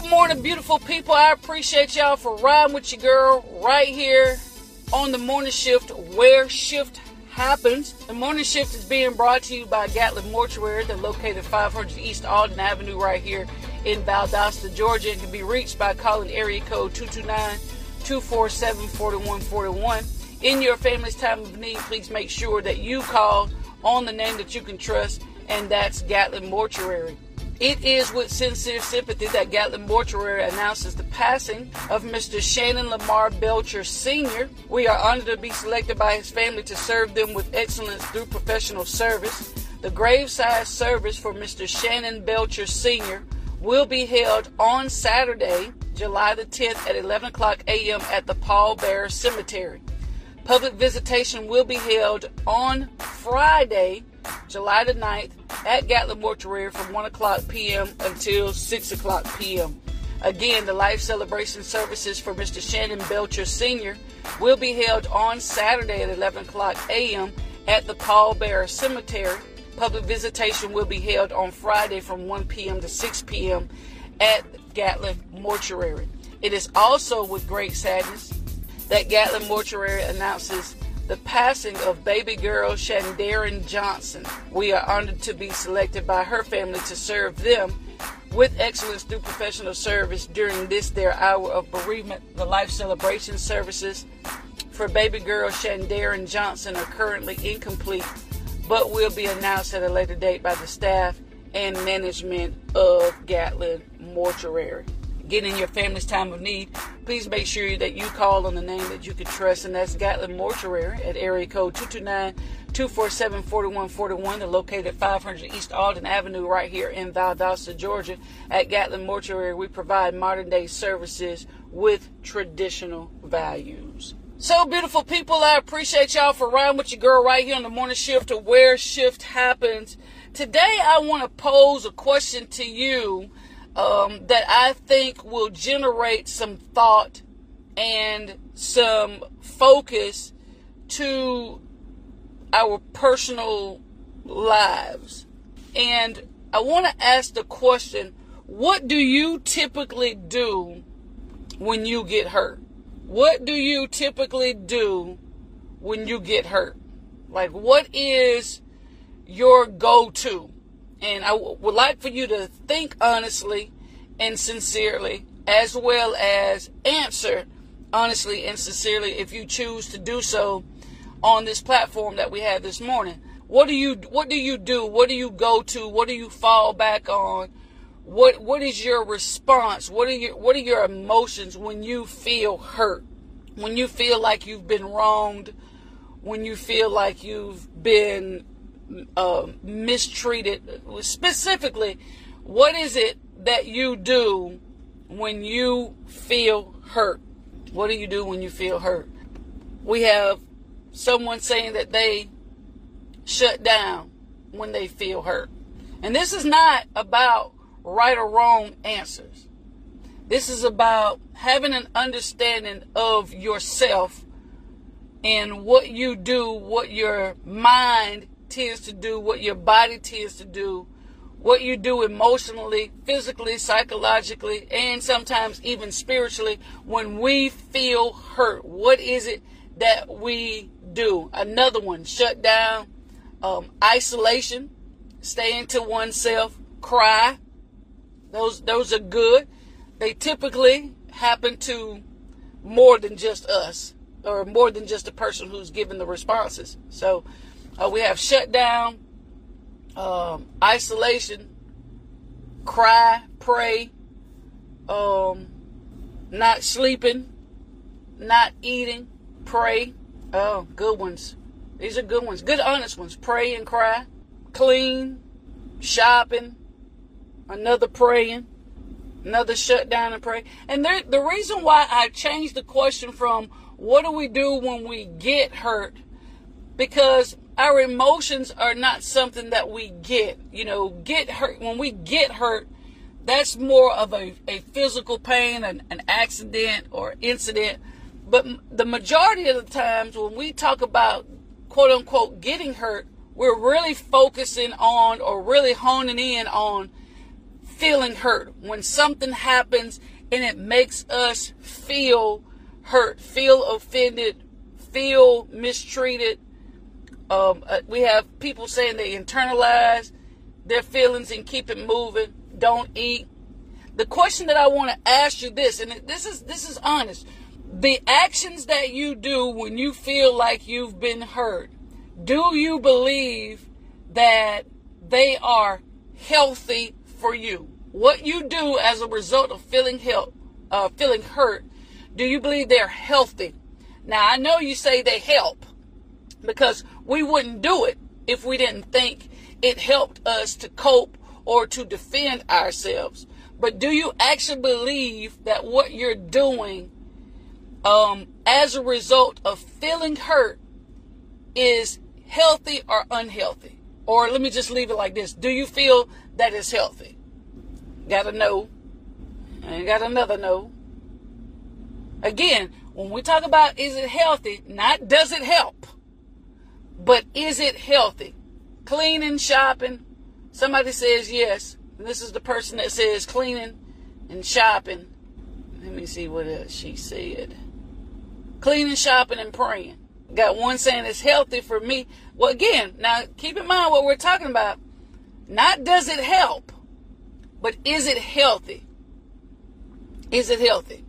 Good morning, beautiful people. I appreciate y'all for riding with your girl right here on the morning shift where shift happens. The morning shift is being brought to you by Gatlin Mortuary. They're located 500 East Alden Avenue right here in Valdosta, Georgia, and can be reached by calling area code 229 247 4141. In your family's time of need, please make sure that you call on the name that you can trust, and that's Gatlin Mortuary. It is with sincere sympathy that Gatlin Mortuary announces the passing of Mr. Shannon Lamar Belcher Sr. We are honored to be selected by his family to serve them with excellence through professional service. The graveside service for Mr. Shannon Belcher Sr. will be held on Saturday, July the 10th at 11 o'clock a.m. at the Paul Bearer Cemetery. Public visitation will be held on Friday, July the 9th at Gatlin Mortuary from 1 o'clock p.m. until 6 o'clock p.m. Again, the life celebration services for Mr. Shannon Belcher Sr. will be held on Saturday at 11 o'clock a.m. at the Paul Bearer Cemetery. Public visitation will be held on Friday from 1 p.m. to 6 p.m. at Gatlin Mortuary. It is also with great sadness that Gatlin Mortuary announces the passing of baby girl Shandarin Johnson. We are honored to be selected by her family to serve them with excellence through professional service during this their hour of bereavement. The life celebration services for baby girl Shandarin Johnson are currently incomplete, but will be announced at a later date by the staff and management of Gatlin Mortuary get in your family's time of need, please make sure that you call on the name that you can trust, and that's Gatlin Mortuary at area code 229 247 4141. They're located at 500 East Alden Avenue, right here in Valdosta, Georgia. At Gatlin Mortuary, we provide modern day services with traditional values. So, beautiful people, I appreciate y'all for riding with your girl right here on the morning shift to where shift happens. Today, I want to pose a question to you um, that I think will generate some thought and some focus to our personal lives. And I want to ask the question what do you typically do when you get hurt? What do you typically do when you get hurt? Like, what is your go to? And I w- would like for you to think honestly and sincerely, as well as answer honestly and sincerely if you choose to do so on this platform that we had this morning. What do you what do you do? What do you go to? What do you fall back on? What what is your response? What are your what are your emotions when you feel hurt? When you feel like you've been wronged? When you feel like you've been uh, mistreated. Specifically, what is it that you do when you feel hurt? What do you do when you feel hurt? We have someone saying that they shut down when they feel hurt. And this is not about right or wrong answers. This is about having an understanding of yourself and what you do, what your mind tends to do, what your body tends to do, what you do emotionally, physically, psychologically, and sometimes even spiritually when we feel hurt. What is it that we do? Another one, shut down, um, isolation, staying to oneself, cry. Those those are good. They typically happen to more than just us or more than just the person who's given the responses. So uh, we have shutdown, um, isolation, cry, pray, um, not sleeping, not eating, pray. Oh, good ones. These are good ones. Good, honest ones. Pray and cry. Clean, shopping, another praying, another shutdown and pray. And there, the reason why I changed the question from what do we do when we get hurt? Because our emotions are not something that we get. You know, get hurt. When we get hurt, that's more of a, a physical pain, an, an accident or incident. But the majority of the times when we talk about quote unquote getting hurt, we're really focusing on or really honing in on feeling hurt. When something happens and it makes us feel hurt, feel offended, feel mistreated. Um, uh, we have people saying they internalize their feelings and keep it moving. Don't eat. The question that I want to ask you this, and this is this is honest. The actions that you do when you feel like you've been hurt, do you believe that they are healthy for you? What you do as a result of feeling help, uh, feeling hurt, do you believe they're healthy? Now I know you say they help because we wouldn't do it if we didn't think it helped us to cope or to defend ourselves. But do you actually believe that what you're doing um, as a result of feeling hurt is healthy or unhealthy? Or let me just leave it like this. Do you feel that it's healthy? Got a no. And got another no. Again, when we talk about is it healthy, not does it help, but is it healthy? Cleaning, shopping. Somebody says yes. This is the person that says cleaning and shopping. Let me see what else she said. Cleaning, shopping, and praying. Got one saying it's healthy for me. Well, again, now keep in mind what we're talking about. Not does it help, but is it healthy? Is it healthy?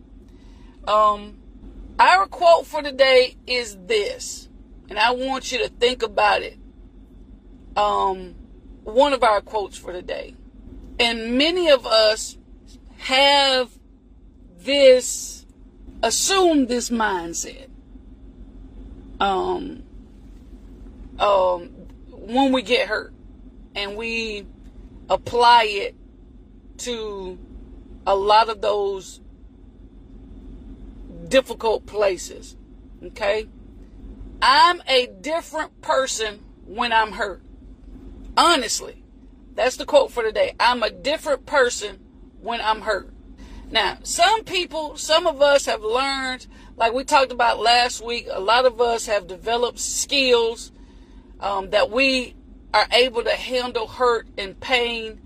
Um, our quote for today is this, and I want you to think about it. Um, one of our quotes for today. And many of us have this, assume this mindset. Um, um, when we get hurt and we apply it to a lot of those difficult places. Okay? I'm a different person when I'm hurt. Honestly. That's the quote for today. I'm a different person when I'm hurt. Now, some people, some of us have learned, like we talked about last week, a lot of us have developed skills um, that we are able to handle hurt and pain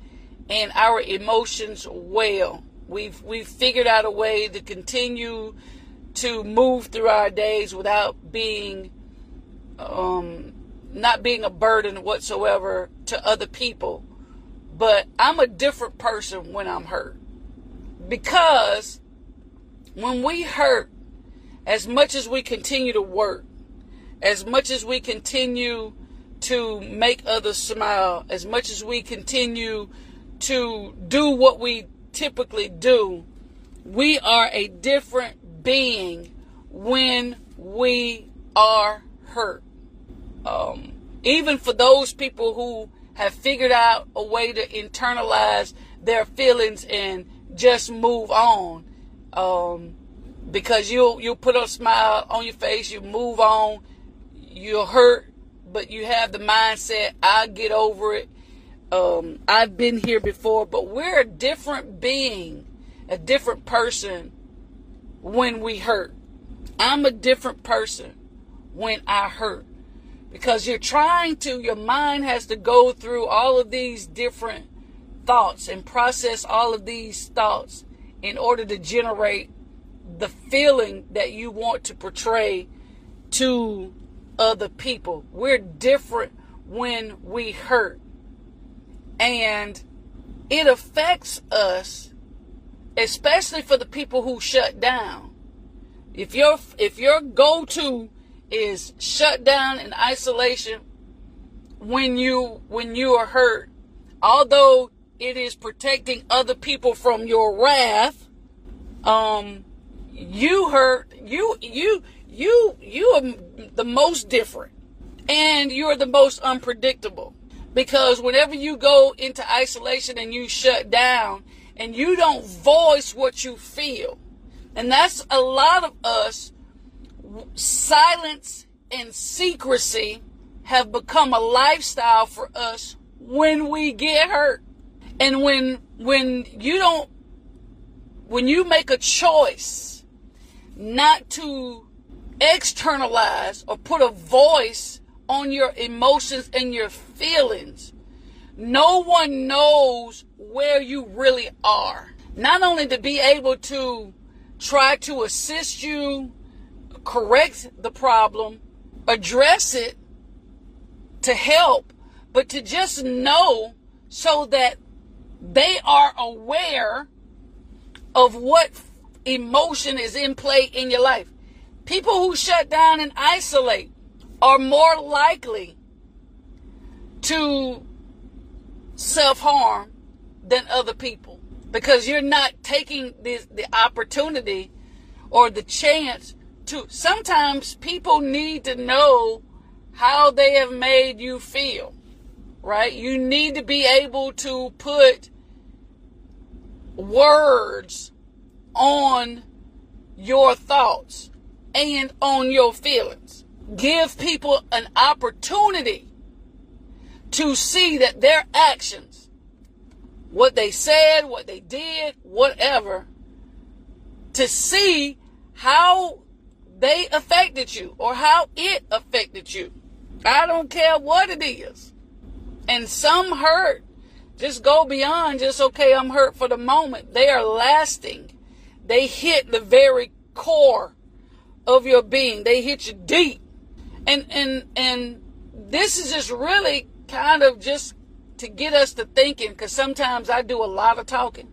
and our emotions well. We've we've figured out a way to continue to move through our days without being um, not being a burden whatsoever to other people. But I'm a different person when I'm hurt. Because when we hurt, as much as we continue to work, as much as we continue to make others smile, as much as we continue to do what we typically do, we are a different being when we are hurt. Um, even for those people who have figured out a way to internalize their feelings and just move on. Um, because you'll you'll put a smile on your face, you move on, you're hurt, but you have the mindset, I'll get over it. Um, I've been here before, but we're a different being, a different person when we hurt. I'm a different person when I hurt because you're trying to, your mind has to go through all of these different thoughts and process all of these thoughts in order to generate the feeling that you want to portray to other people. We're different when we hurt. And it affects us, especially for the people who shut down. If your if your go-to is shut down in isolation when you when you are hurt, although it is protecting other people from your wrath, um, you hurt you you you you are the most different and you're the most unpredictable because whenever you go into isolation and you shut down and you don't voice what you feel, and that's a lot of us, silence and secrecy have become a lifestyle for us when we get hurt. And when when you don't when you make a choice not to externalize or put a voice on your emotions and your feelings, no one knows where you really are. Not only to be able to try to assist you, correct the problem, address it, to help, but to just know so that they are aware of what emotion is in play in your life. People who shut down and isolate are more likely to self harm than other people because you're not taking the, the opportunity or the chance to. Sometimes people need to know how they have made you feel, right? You need to be able to put words on your thoughts and on your feelings. Give people an opportunity to see that their actions, what they said, what they did, whatever, to see how they affected you or how it affected you. I don't care what it is. And some hurt just go beyond just, okay, I'm hurt for the moment. They are lasting. They hit the very core of your being. They hit you deep. And, and, and this is just really kind of just to get us to thinking, because sometimes I do a lot of talking.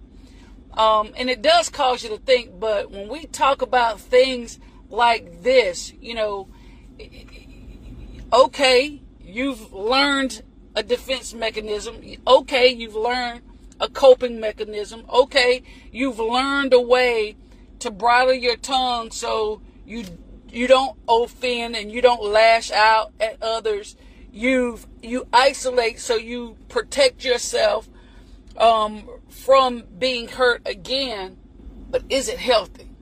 Um, and it does cause you to think, but when we talk about things like this, you know, okay, you've learned a defense mechanism. Okay, you've learned a coping mechanism. Okay, you've learned a way to bridle your tongue so you you don't offend and you don't lash out at others. You've you isolate so you protect yourself um, from being hurt again. But is it healthy?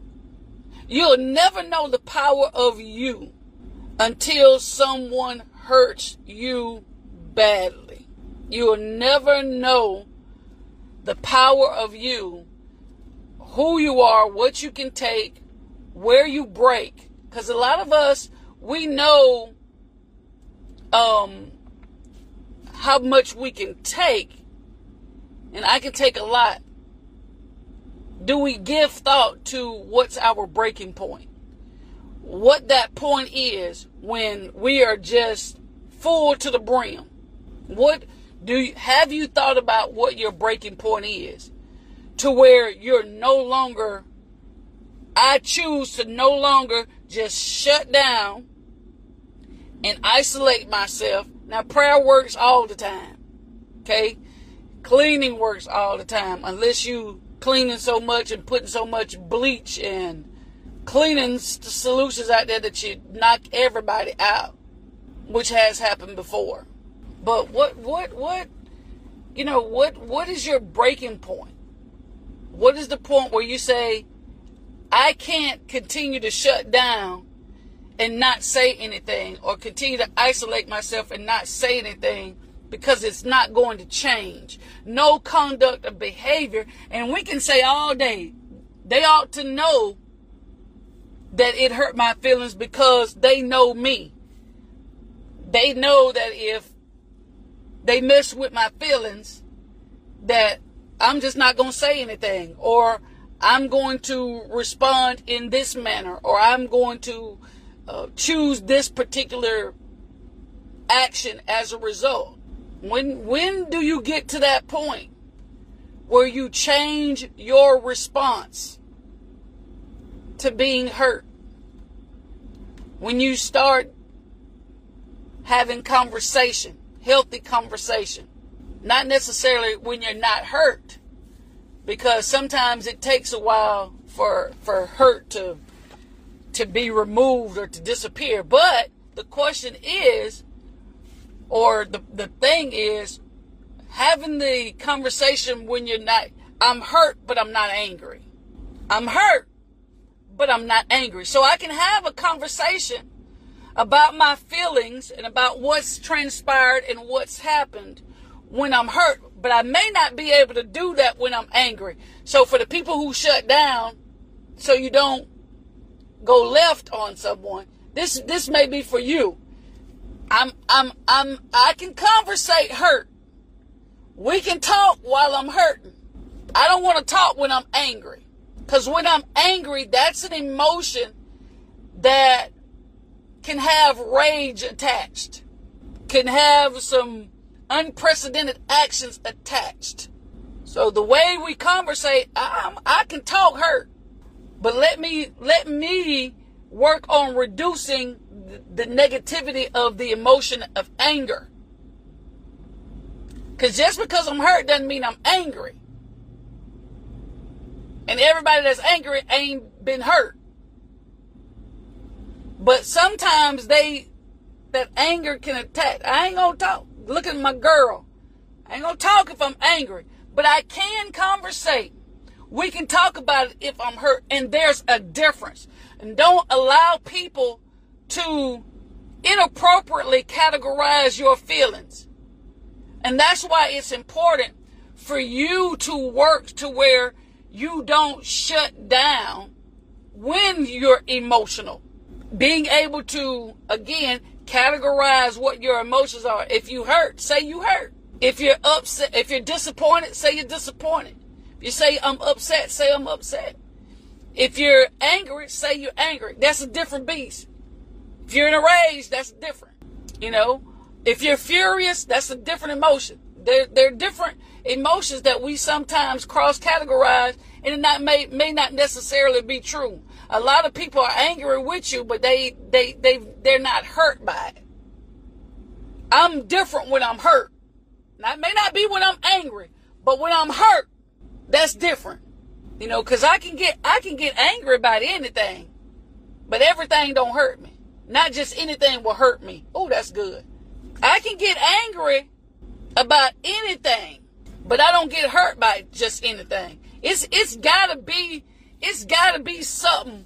You'll never know the power of you until someone hurts you badly. You will never know the power of you, who you are, what you can take, where you break. Because a lot of us, we know um, how much we can take, and I can take a lot. Do we give thought to what's our breaking point? What that point is when we are just full to the brim. What do you, have you thought about what your breaking point is to where you're no longer I choose to no longer just shut down and isolate myself. Now prayer works all the time. Okay? Cleaning works all the time unless you cleaning so much and putting so much bleach and cleaning solutions out there that you knock everybody out, which has happened before. But what what what you know, what what is your breaking point? What is the point where you say I can't continue to shut down and not say anything or continue to isolate myself and not say anything because it's not going to change. No conduct of behavior. And we can say all day, they ought to know that it hurt my feelings because they know me. They know that if they mess with my feelings that I'm just not going to say anything or I'm going to respond in this manner or I'm going to uh, choose this particular action as a result. When when do you get to that point where you change your response to being hurt? When you start having conversation healthy conversation. Not necessarily when you're not hurt, because sometimes it takes a while for for hurt to to be removed or to disappear. But the question is, or the, the thing is, having the conversation when you're not, I'm hurt, but I'm not angry. I'm hurt, but I'm not angry. So I can have a conversation about my feelings and about what's transpired and what's happened when I'm hurt, but I may not be able to do that when I'm angry. So for the people who shut down, so you don't go left on someone, this this may be for you. I'm I'm I'm I can conversate hurt, We can talk while I'm hurting. I don't want to talk when I'm angry. Because when I'm angry, that's an emotion that can have rage attached, can have some unprecedented actions attached. So the way we conversate, I, I can talk hurt, but let me let me work on reducing the, negativity of the emotion of anger. Because just because I'm hurt doesn't mean I'm angry. And everybody that's angry ain't been hurt. But sometimes they, that anger can attack. I ain't gonna talk. Look at my girl. I ain't gonna talk if I'm angry, but I can conversate. We can talk about it if I'm hurt, and there's a difference. And don't allow people to inappropriately categorize your feelings. And that's why it's important for you to work to where you don't shut down when you're emotional being able to again categorize what your emotions are. If you hurt, say you hurt. If you're upset, if you're disappointed, say you're disappointed. If you say I'm upset, say I'm upset. If you're angry, say you're angry. That's a different beast. If you're in a rage, that's different. You know, if you're furious, that's a different emotion. They're, they're different emotions that we sometimes cross categorize and it may, may not necessarily be true. A lot of people are angry with you, but they, they, they, they're not hurt by it. I'm different when I'm hurt. It may not be when I'm angry, but when I'm hurt, that's different. You know, cause I can get, I can get angry about anything, but everything don't hurt me. Not just anything will hurt me. Oh, that's good. I can get angry about anything, but I don't get hurt by just anything. It's it's gotta be it's gotta be something.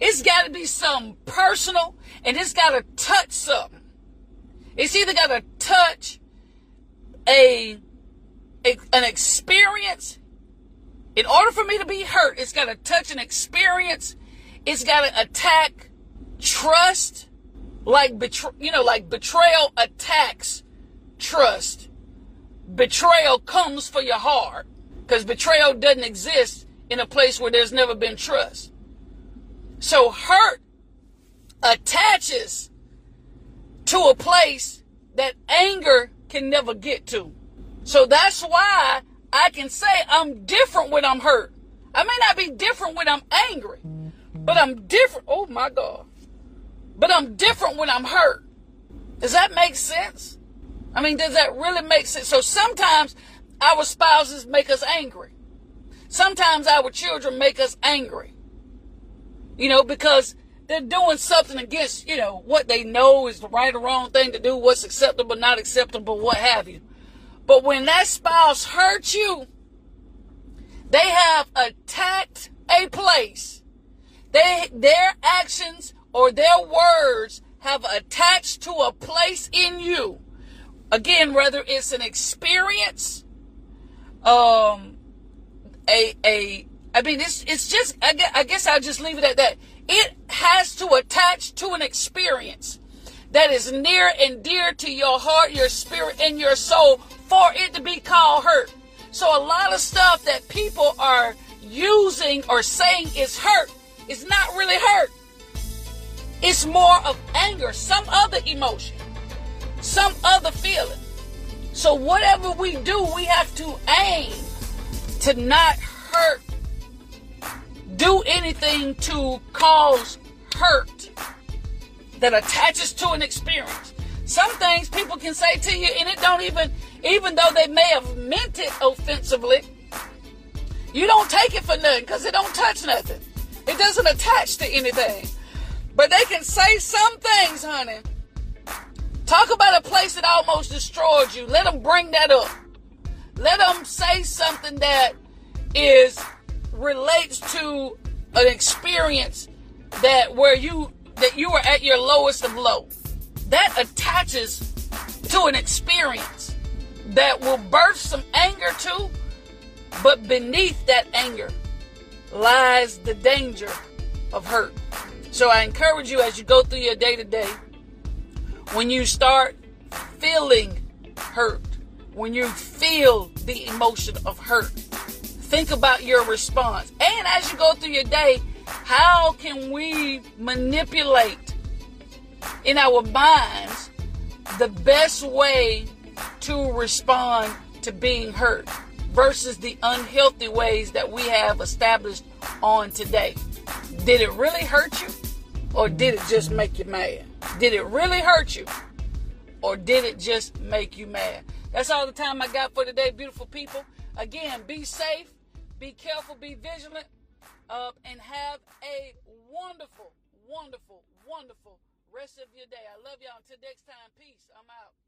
It's gotta be something personal and it's gotta touch something. It's either gotta touch a, a an experience. In order for me to be hurt, it's gotta touch an experience. It's gotta attack trust. Like betray, you know, like betrayal attacks trust. Betrayal comes for your heart. Because betrayal doesn't exist in a place where there's never been trust. So hurt attaches to a place that anger can never get to. So that's why I can say I'm different when I'm hurt. I may not be different when I'm angry, but I'm different. Oh my God. But I'm different when I'm hurt. Does that make sense? I mean, does that really make sense? So sometimes our spouses make us angry. Sometimes our children make us angry. You know, because they're doing something against, you know, what they know is the right or wrong thing to do, what's acceptable, not acceptable, what have you. But when that spouse hurts you, they have attacked a place. They, their actions or their words have attached to a place in you. Again, whether it's an experience um a a I mean it's it's just I guess, I guess I'll just leave it at that. It has to attach to an experience that is near and dear to your heart, your spirit, and your soul for it to be called hurt. So a lot of stuff that people are using or saying is hurt is not really hurt. It's more of anger, some other emotion, some other feeling. So whatever we do, we have to aim to not hurt, do anything to cause hurt that attaches to an experience. Some things people can say to you and it don't even, even though they may have meant it offensively, you don't take it for nothing because it don't touch nothing. It doesn't attach to anything. But they can say some things, honey, Talk about a place that almost destroyed you. Let them bring that up. Let them say something that is relates to an experience that where you that you were at your lowest of low. That attaches to an experience that will birth some anger too, but beneath that anger lies the danger of hurt. So I encourage you as you go through your day to day when you start feeling hurt, when you feel the emotion of hurt. Think about your response. And as you go through your day, how can we manipulate in our minds the best way to respond to being hurt versus the unhealthy ways that we have established on today? Did it really hurt you? Or did it just make you mad? Did it really hurt you? Or did it just make you mad? That's all the time I got for today, beautiful people. Again, be safe, be careful, be vigilant, uh, and have a wonderful, wonderful, wonderful rest of your day. I love y'all. Until next time, peace. I'm out.